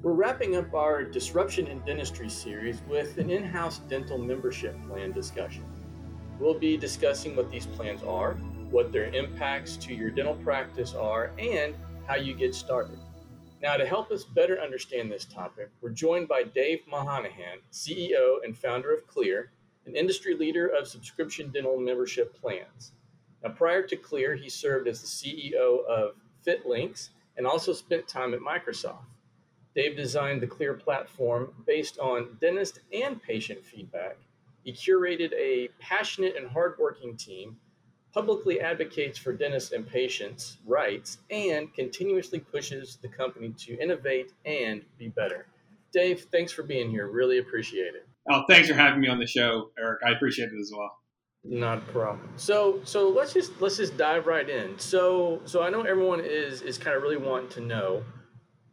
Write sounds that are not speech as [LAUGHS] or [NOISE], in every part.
We're wrapping up our Disruption in Dentistry series with an in house dental membership plan discussion. We'll be discussing what these plans are, what their impacts to your dental practice are, and how you get started. Now, to help us better understand this topic, we're joined by Dave Monahan, CEO and founder of Kleer, an industry leader of subscription dental membership plans. Now, prior to Kleer, he served as the CEO of FitLinxx and also spent time at Microsoft. Dave designed the Kleer platform based on dentist and patient feedback. He curated a passionate and hardworking team, publicly advocates for dentists and patients' rights, and continuously pushes the company to innovate and be better. Dave, thanks for being here. Really appreciate it. Oh, thanks for having me on the show, Eric. I appreciate it as well. Not a problem. So, so let's just let's just dive right in. So, so I know everyone is is kind of really wanting to know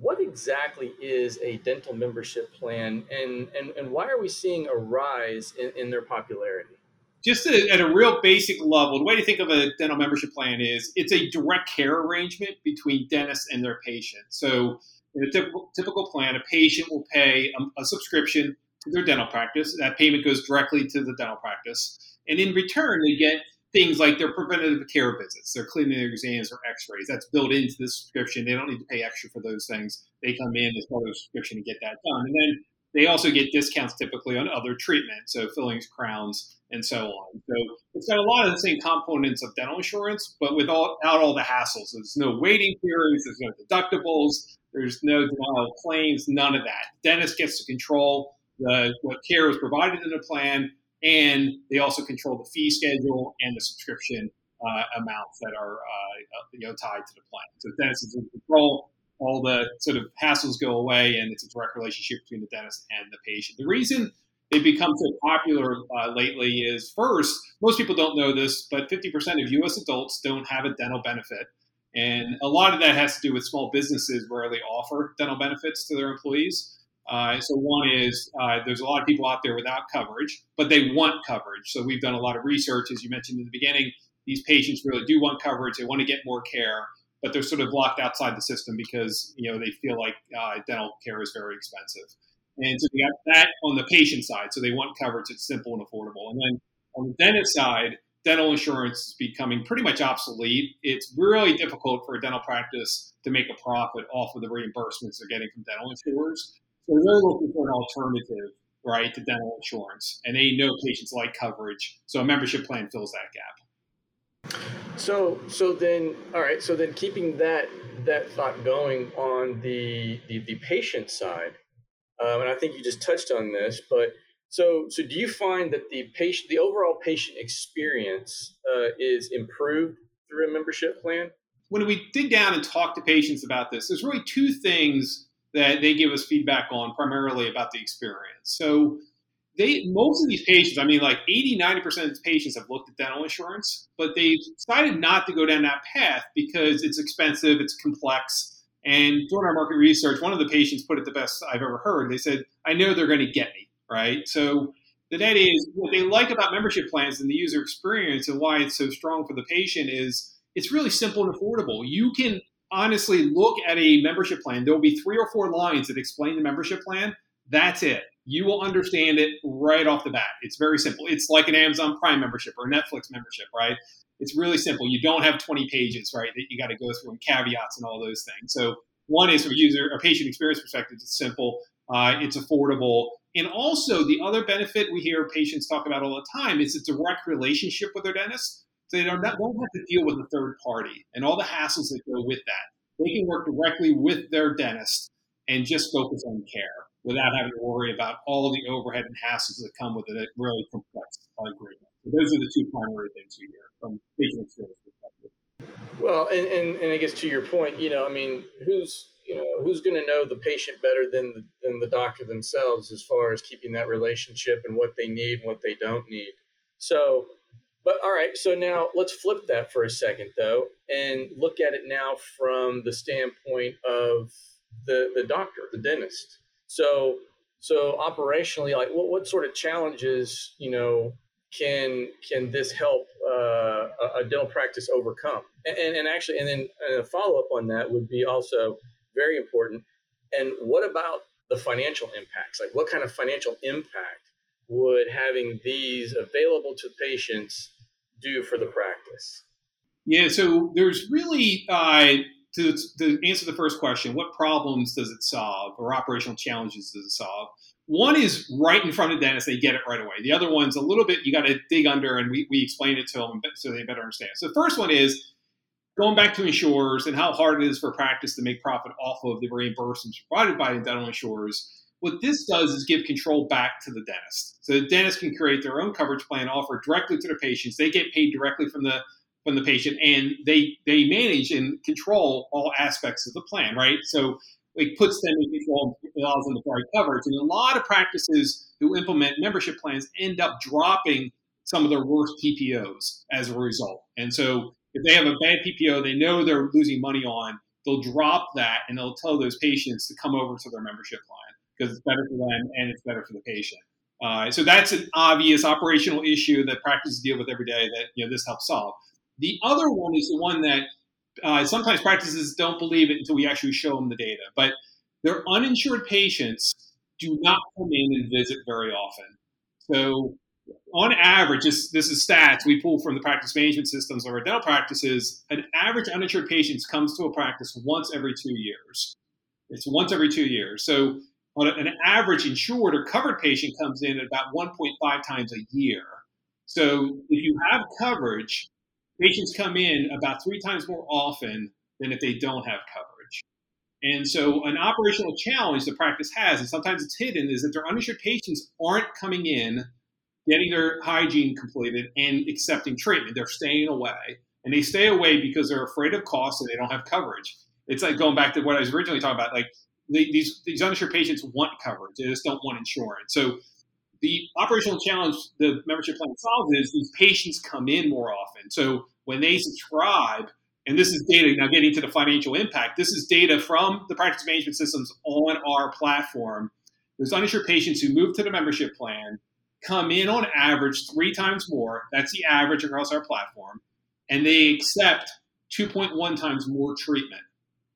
what exactly is a dental membership plan and, and, and why are we seeing a rise in, in their popularity? Just at a real basic level, the way to think of a dental membership plan is it's a direct care arrangement between dentists and their patient. So, in a typical, typical plan, a patient will pay a, a subscription to their dental practice. That payment goes directly to the dental practice. And in return, they get things like their preventative care visits, their cleaning exams or x-rays. That's built into the subscription. They don't need to pay extra for those things. They come in as part of the subscription and get that done. And then they also get discounts typically on other treatments, so fillings, crowns, and so on. So it's got a lot of the same components of dental insurance, but without all the hassles. There's no waiting periods, there's no deductibles, there's no denial of claims, none of that. Dentist gets to control the, what care is provided in the plan, and they also control the fee schedule and the subscription uh, amounts that are uh, you know tied to the plan. So dentists is in control. All the sort of hassles go away, and it's a direct relationship between the dentist and the patient. The reason they've become so popular uh, lately is first, most people don't know this, but 50% of U.S. adults don't have a dental benefit. And a lot of that has to do with small businesses rarely offer dental benefits to their employees. Uh, so one is uh, there's a lot of people out there without coverage, but they want coverage. So we've done a lot of research, as you mentioned in the beginning. These patients really do want coverage. They want to get more care, but they're sort of locked outside the system because you know they feel like uh, dental care is very expensive. And so we got that on the patient side. So they want coverage that's simple and affordable. And then on the dentist side, dental insurance is becoming pretty much obsolete. It's really difficult for a dental practice to make a profit off of the reimbursements they're getting from dental insurers. They're looking for an alternative, right, to dental insurance, and they know patients like coverage, so a membership plan fills that gap. So, so then, all right. So then, keeping that that thought going on the the, the patient side, um, and I think you just touched on this, but so so do you find that the patient, the overall patient experience, uh, is improved through a membership plan? When we dig down and talk to patients about this, there's really two things that they give us feedback on primarily about the experience. So they most of these patients, I mean like 80, 90% of these patients have looked at dental insurance, but they decided not to go down that path because it's expensive, it's complex. And during our market research, one of the patients put it the best I've ever heard. They said, I know they're going to get me, right? So the net is what they like about membership plans and the user experience and why it's so strong for the patient is it's really simple and affordable. You can honestly look at a membership plan, there will be three or four lines that explain the membership plan. That's it. You will understand it right off the bat. It's very simple. It's like an Amazon Prime membership or a Netflix membership, right? It's really simple. You don't have 20 pages, right, that you got to go through and caveats and all those things. So one is from a user or patient experience perspective, it's simple, uh, it's affordable, and also the other benefit we hear patients talk about all the time is a direct relationship with their dentist. So they don't, don't have to deal with a third party and all the hassles that go with that. They can work directly with their dentist and just focus on care without having to worry about all the overhead and hassles that come with a really complex agreement. So those are the two primary things you hear from patient experience perspective. Well, and, and, and I guess to your point, you know, I mean, who's you know who's going to know the patient better than the, than the doctor themselves as far as keeping that relationship and what they need and what they don't need. So but all right, so now let's flip that for a second, though, and look at it now from the standpoint of the the doctor, the dentist. So so operationally, like what what sort of challenges you know can can this help uh, a, dental practice overcome? And, and, and actually, and then a follow up on that would be also very important. And what about the financial impacts? Like, what kind of financial impact would having these available to patients do for the practice? Yeah, so there's really, uh, to, to answer the first question, what problems does it solve or operational challenges does it solve? One is right in front of dentists, they get it right away. The other one's a little bit, you got to dig under, and we, we explain it to them so they better understand. So the first one is going back to insurers and how hard it is for practice to make profit off of the reimbursements provided by dental insurers. What this does is give control back to the dentist. So the dentist can create their own coverage plan, offer directly to the patients. They get paid directly from the from the patient, and they they manage and control all aspects of the plan, right? So it puts them in control and allows them to provide coverage. And a lot of practices who implement membership plans end up dropping some of their worst PPOs as a result. And so if they have a bad PPO they know they're losing money on, they'll drop that and they'll tell those patients to come over to their membership plan because it's better for them and it's better for the patient. Uh, so that's an obvious operational issue that practices deal with every day that you know this helps solve. The other one is the one that uh, sometimes practices don't believe it until we actually show them the data. But their uninsured patients do not come in and visit very often. So on average, this, this is stats we pull from the practice management systems of our dental practices. An average uninsured patient comes to a practice once every two years. It's once every two years. So on an average insured or covered patient comes in at about 1.5 times a year. So if you have coverage, patients come in about three times more often than if they don't have coverage. And so, an operational challenge the practice has, and sometimes it's hidden, is that their uninsured patients aren't coming in, getting their hygiene completed, and accepting treatment. They're staying away. And they stay away because they're afraid of costs and they don't have coverage. It's like going back to what I was originally talking about. Like these, these uninsured patients want coverage, they just don't want insurance. So, the operational challenge the membership plan solves is these patients come in more often. So when they subscribe, and this is data now getting to the financial impact, this is data from the practice management systems on our platform. Those uninsured patients who move to the membership plan come in on average three times more. That's the average across our platform. And they accept 2.1 times more treatment.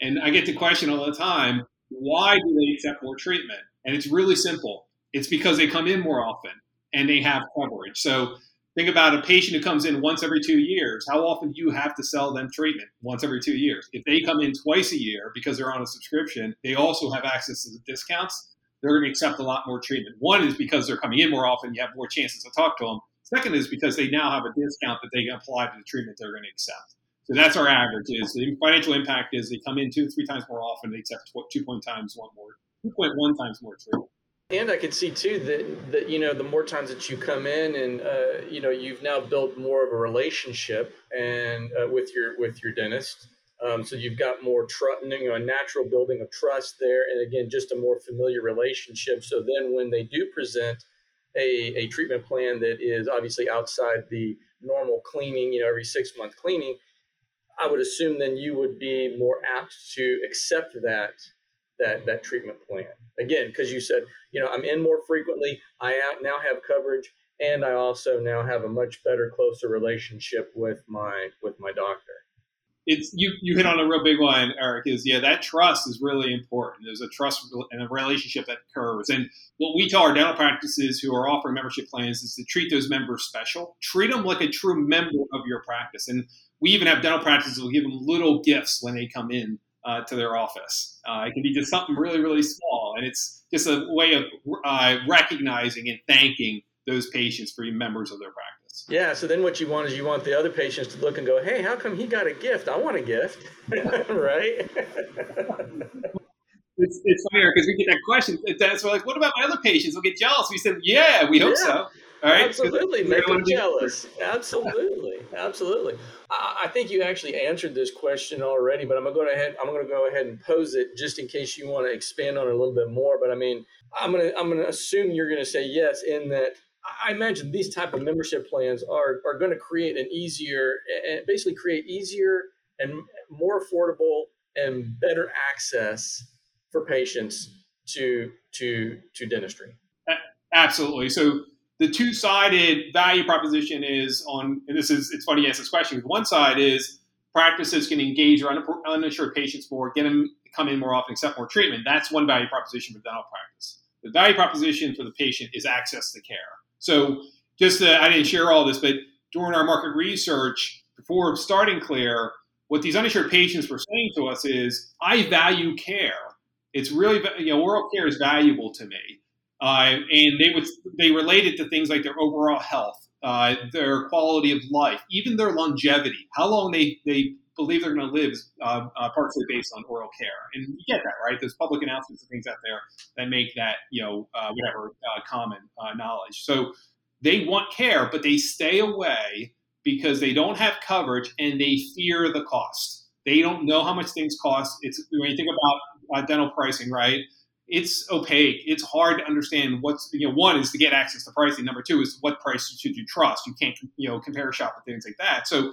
And I get the question all the time why do they accept more treatment? And it's really simple it's because they come in more often and they have coverage. So think about a patient who comes in once every two years. How often do you have to sell them treatment? Once every two years. If they come in twice a year because they're on a subscription, they also have access to the discounts. They're going to accept a lot more treatment. One is because they're coming in more often, you have more chances to talk to them. Second is because they now have a discount that they can apply to the treatment they're going to accept. So that's our average. Is the financial impact is they come in two, three times more often, they accept two point times one more, two point one times more treatment. And I can see too that that you know the more times that you come in and uh, you know you've now built more of a relationship and uh, with your with your dentist, um, so you've got more trust, you know, a natural building of trust there, and again just a more familiar relationship. So then when they do present a, a treatment plan that is obviously outside the normal cleaning, you know, every six month cleaning, I would assume then you would be more apt to accept that that that treatment plan. Again because you said you know i'm in more frequently i now have coverage and i also now have a much better closer relationship with my with my doctor. It's you you hit on a real big one eric is yeah that trust is really important. There's a trust and a relationship that occurs. And what we tell our dental practices who are offering membership plans is to treat those members special. Treat them like a true member of your practice. And we even have dental practices will give them little gifts when they come in uh, to their office. Uh, it can be just something really, really small, and it's just a way of uh, recognizing and thanking those patients for being members of their practice. Yeah. So then, what you want is you want the other patients to look and go, "Hey, how come he got a gift? I want a gift, [LAUGHS] right?" [LAUGHS] it's, it's funny because we get that question. That's like, what about my other patients? We'll get jealous. We said, yeah, we hope yeah. so. All right. Absolutely. Make them jealous. Absolutely. Absolutely. I, I, think you actually answered this question already, but I'm gonna go ahead. I'm gonna go ahead and pose it just in case you want to expand on it a little bit more. But I mean, I'm gonna I'm gonna assume you're gonna say yes in that. I imagine these type of membership plans are are going to create an easier and basically create easier and more affordable and better access for patients to to to dentistry. Absolutely. So the two-sided value proposition is on, and this is, it's funny you ask this question. One side is practices can engage their uninsured patients more, get them come in more often, accept more treatment. That's one value proposition for dental practice. The value proposition for the patient is access to care. So, just to, I didn't share all this, but during our market research before starting Kleer, what these uninsured patients were saying to us is, I value care. It's really, you know, oral care is valuable to me. Uh, and they would they related to things like their overall health, uh, their quality of life, even their longevity, how long they, they believe they're going to live uh, uh, partially based on oral care. And you get that, right? There's public announcements and things out there that make that, you know, uh, whatever, uh, common knowledge. So they want care, but they stay away because they don't have coverage and they fear the cost. They don't know how much things cost. It's when you think about dental pricing, right? It's opaque. It's hard to understand what's you know. One is to get access to pricing. Number two is what price should you trust. You can't you know compare shop with things like that. So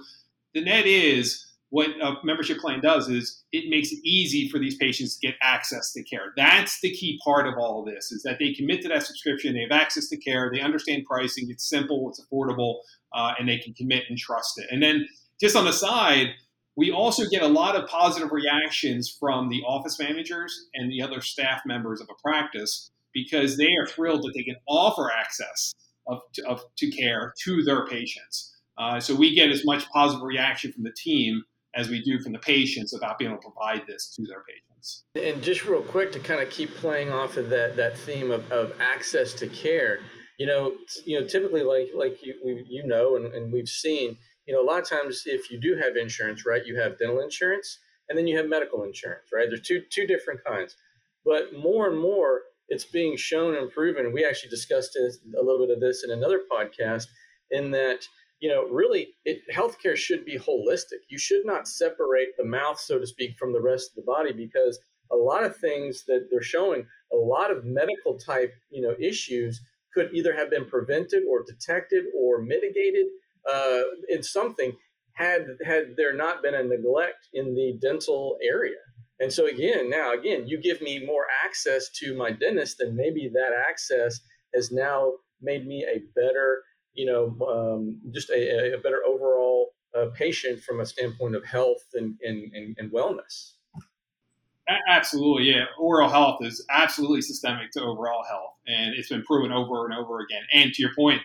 the net is what a membership plan does is it makes it easy for these patients to get access to care. That's the key part of all of this is that they commit to that subscription, they have access to care, they understand pricing, it's simple, it's affordable, uh, and they can commit and trust it. And then just on the side, we also get a lot of positive reactions from the office managers and the other staff members of a practice because they are thrilled that they can offer access of, of to care to their patients. Uh, so we get as much positive reaction from the team as we do from the patients about being able to provide this to their patients. And just real quick to kind of keep playing off of that that theme of, of access to care, you know, you know, typically like like you you know and, and we've seen, you know, a lot of times if you do have insurance, right, you have dental insurance and then you have medical insurance, right? There's two two different kinds. But more and more it's being shown and proven. We actually discussed a little bit of this in another podcast in that you know, really, it, healthcare should be holistic. You should not separate the mouth, so to speak, from the rest of the body because a lot of things that they're showing, a lot of medical type, you know, issues could either have been prevented or detected or mitigated uh, in something had had there not been a neglect in the dental area. And so again, now again, you give me more access to my dentist, and maybe that access has now made me a better you know, um, just a, a, better overall uh, patient from a standpoint of health and, and, and, and wellness. Absolutely, yeah. Oral health is absolutely systemic to overall health, and it's been proven over and over again. And to your point,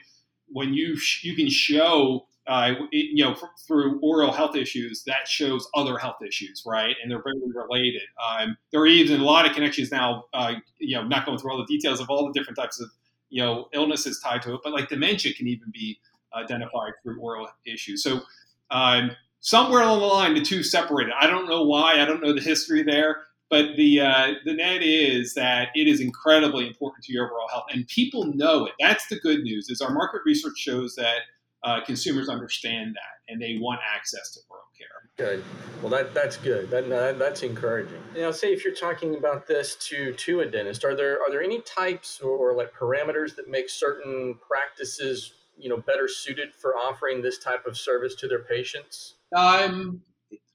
when you sh- you can show, uh, you know, through oral health issues, that shows other health issues, right? And they're very related. Um, there are even a lot of connections now. Uh, you know, not going through all the details of all the different types of you know illnesses tied to it, but like dementia can even be identified through oral issues. So um, somewhere along the line, the two separated. I don't know why. I don't know the history there, but the uh, the net is that it is incredibly important to your overall health, and people know it. That's the good news. Is our market research shows that uh, consumers understand that and they want access to oral care. Good. Well, that that's good. That, that that's encouraging. Now, say if you're talking about this to to a dentist, are there are there any types or, or like parameters that make certain practices you know better suited for offering this type of service to their patients? Um,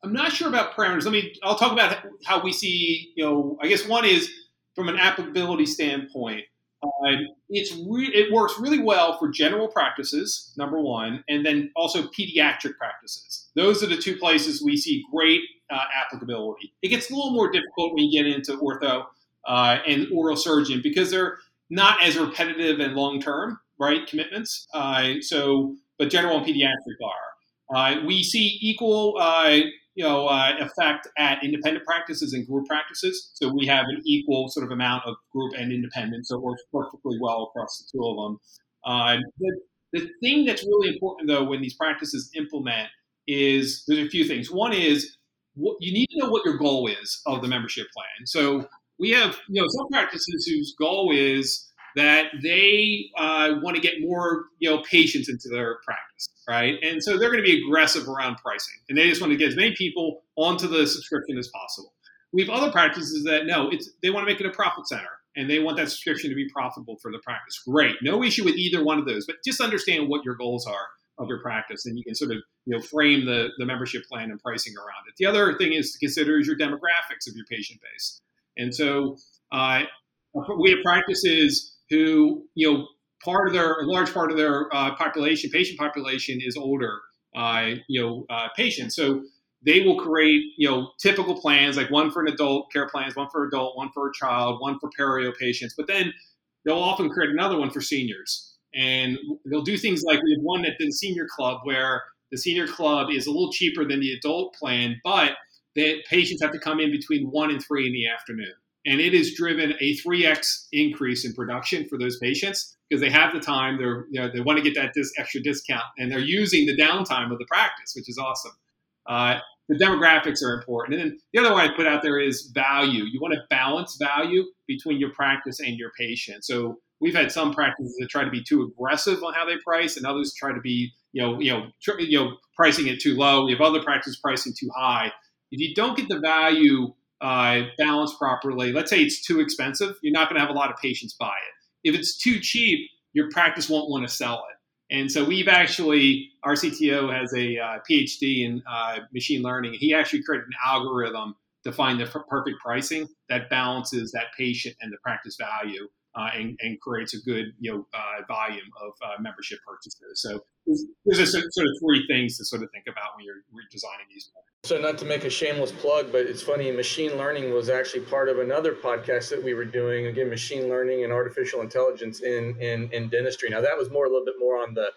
I'm not sure about parameters. Let me. I'll talk about how we see. You know, I guess one is from an applicability standpoint. Uh, it's re- it works really well for general practices, number one, and then also pediatric practices. Those are the two places we see great uh, applicability. It gets a little more difficult when you get into ortho uh, and oral surgeon because they're not as repetitive and long term, right? Commitments. Uh, so, but general and pediatric are. Uh, we see equal uh, you know, uh, effect at independent practices and group practices. So we have an equal sort of amount of group and independent. So it works perfectly well across the two of them. Uh, the, the thing that's really important, though, when these practices implement is there's a few things. One is what, you need to know what your goal is of the membership plan. So we have, you know, some practices whose goal is that they uh, want to get more, you know, patients into their practice right? And so they're going to be aggressive around pricing, and they just want to get as many people onto the subscription as possible. We have other practices that no, it's they want to make it a profit center, and they want that subscription to be profitable for the practice. Great, no issue with either one of those, but just understand what your goals are of your practice, and you can sort of you know frame the the membership plan and pricing around it. The other thing is to consider is your demographics of your patient base, and so uh, we have practices who you know part of their a large part of their uh, population, patient population, is older, uh, you know, uh, patients. So they will create, you know, typical plans like one for an adult care plans, one for adult, one for a child, one for perio patients. But then they'll often create another one for seniors, and they'll do things like we have one at the senior club where the senior club is a little cheaper than the adult plan, but the patients have to come in between one and three in the afternoon. And it has driven a 3x increase in production for those patients because they have the time. They're, you know, they want to get that dis- extra discount and they're using the downtime of the practice, which is awesome. Uh, the demographics are important. And then the other one I put out there is value. You want to balance value between your practice and your patient. So we've had some practices that try to be too aggressive on how they price, and others try to be, you know, you know, tr- you know, pricing it too low. We have other practices pricing too high. If you don't get the value uh, balanced properly, let's say it's too expensive, you're not going to have a lot of patients buy it. If it's too cheap, your practice won't want to sell it. And so we've actually, our CTO has a uh, PhD in uh, machine learning. He actually created an algorithm to find the perfect pricing that balances that patient and the practice value uh, and, and, creates a good you know uh, volume of uh, membership purchases. So there's, there's a, sort of three things to sort of think about when you're, you're designing these. So not to make a shameless plug, but it's funny. Machine learning was actually part of another podcast that we were doing. Again, machine learning and artificial intelligence in in, in dentistry. Now that was more a little bit more on the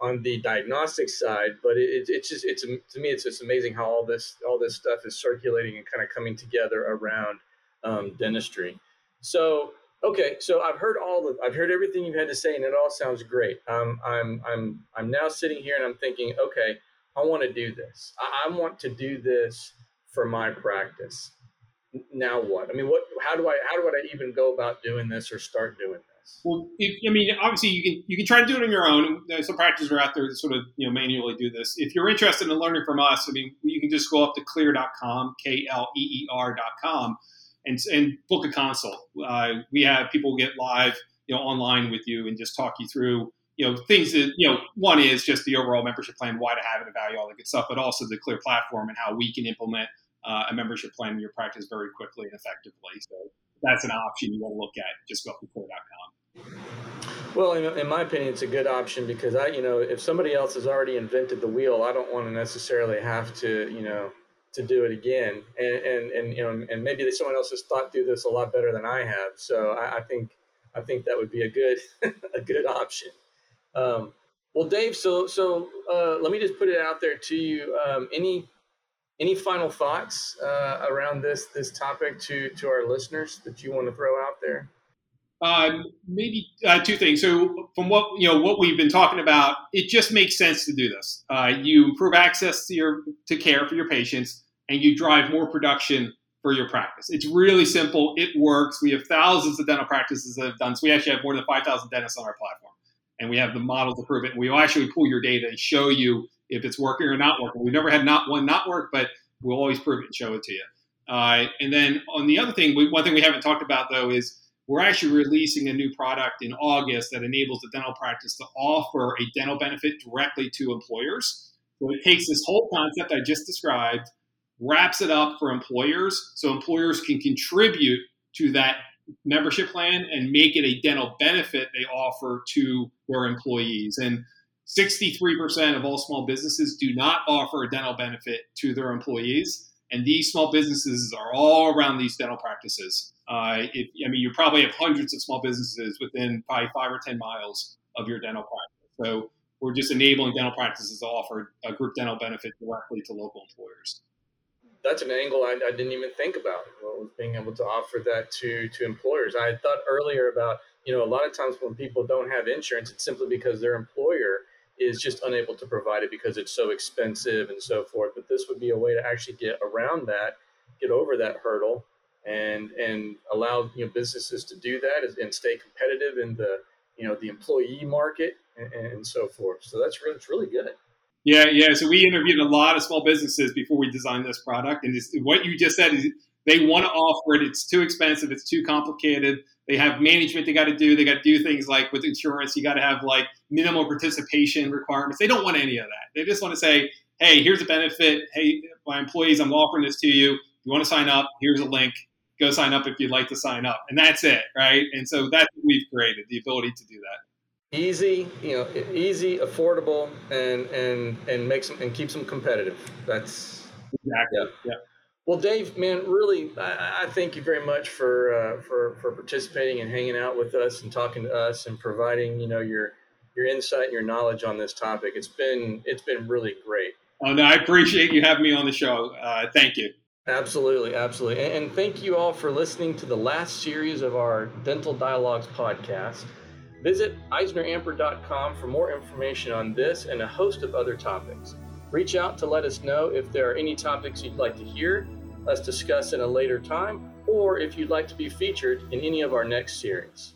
on the diagnostic side, but it, it's just it's to me it's just amazing how all this all this stuff is circulating and kind of coming together around um, dentistry. So Okay, so I've heard all the, I've heard everything you've had to say, and it all sounds great. Um, I'm, I'm, I'm now sitting here and I'm thinking, okay, I want to do this. I, I want to do this for my practice. Now what? I mean, what? How do I, how do I even go about doing this or start doing this? Well, if, I mean, obviously you can you can try to do it on your own. Some practices are out there that sort of you know manually do this. If you're interested in learning from us, I mean, you can just go up to kleer.com, k l e e r.com and, and book a consult. Uh, we have people get live, you know, online with you and just talk you through, you know, things that, you know, one is just the overall membership plan, why to have it, a value, all that good stuff, but also the Kleer platform and how we can implement uh, a membership plan in your practice very quickly and effectively. So that's an option you want to look at. Just go up to kleer.com. Well, in, in, my opinion, it's a good option because I, you know, if somebody else has already invented the wheel, I don't want to necessarily have to, you know, to do it again. And, and, and you know, and maybe someone else has thought through this a lot better than I have. So I, I think, I think that would be a good, [LAUGHS] a good option. Um, well, Dave, so, so uh, let me just put it out there to you. Um, any, any final thoughts uh, around this, this topic to, to our listeners that you want to throw out there? Uh, maybe uh, two things. So, from what you know, what we've been talking about, it just makes sense to do this. Uh, you improve access to your to care for your patients, and you drive more production for your practice. It's really simple. It works. We have thousands of dental practices that have done. So we actually have more than five thousand dentists on our platform, and we have the model to prove it. We actually pull your data and show you if it's working or not working. We've never had not one not work, but we'll always prove it and show it to you. Uh, and then on the other thing, we, one thing we haven't talked about though is we're actually releasing a new product in August that enables the dental practice to offer a dental benefit directly to employers. So it takes this whole concept I just described, wraps it up for employers so employers can contribute to that membership plan and make it a dental benefit they offer to their employees. And 63% of all small businesses do not offer a dental benefit to their employees. And these small businesses are all around these dental practices. Uh, if, I mean, you probably have hundreds of small businesses within probably five or 10 miles of your dental practice. So we're just enabling dental practices to offer a group dental benefit directly to local employers. That's an angle I, I didn't even think about. Well, being able to offer that to to employers. I thought earlier about you know a lot of times when people don't have insurance, it's simply because their employer is just unable to provide it because it's so expensive and so forth. But this would be a way to actually get around that, get over that hurdle, and and allow you know businesses to do that and stay competitive in the you know the employee market and, and so forth. So that's really it's really good. Yeah, yeah. So we interviewed a lot of small businesses before we designed this product, and this, what you just said is they want to offer it. It's too expensive. It's too complicated. They have management they got to do. They got to do things like with insurance, you got to have like minimal participation requirements. They don't want any of that. They just want to say, hey, here's a benefit. Hey, my employees, I'm offering this to you. If you want to sign up, here's a link go sign up if you'd like to sign up. And that's it, right? And so that's what we've created, the ability to do that. Easy, you know, easy, affordable, and and and makes them and keeps them competitive. That's Exactly. Yeah. yeah. Well, Dave, man, really, I, I thank you very much for uh, for for participating and hanging out with us and talking to us and providing you know your your insight and your knowledge on this topic. It's been it's been really great. Oh no, I appreciate you having me on the show. Uh, thank you. Absolutely, absolutely, and, and thank you all for listening to the last series of our Dental Dialogues podcast. Visit EisnerAmper.com for more information on this and a host of other topics. Reach out to let us know if there are any topics you'd like to hear us discuss in a later time, or if you'd like to be featured in any of our next series.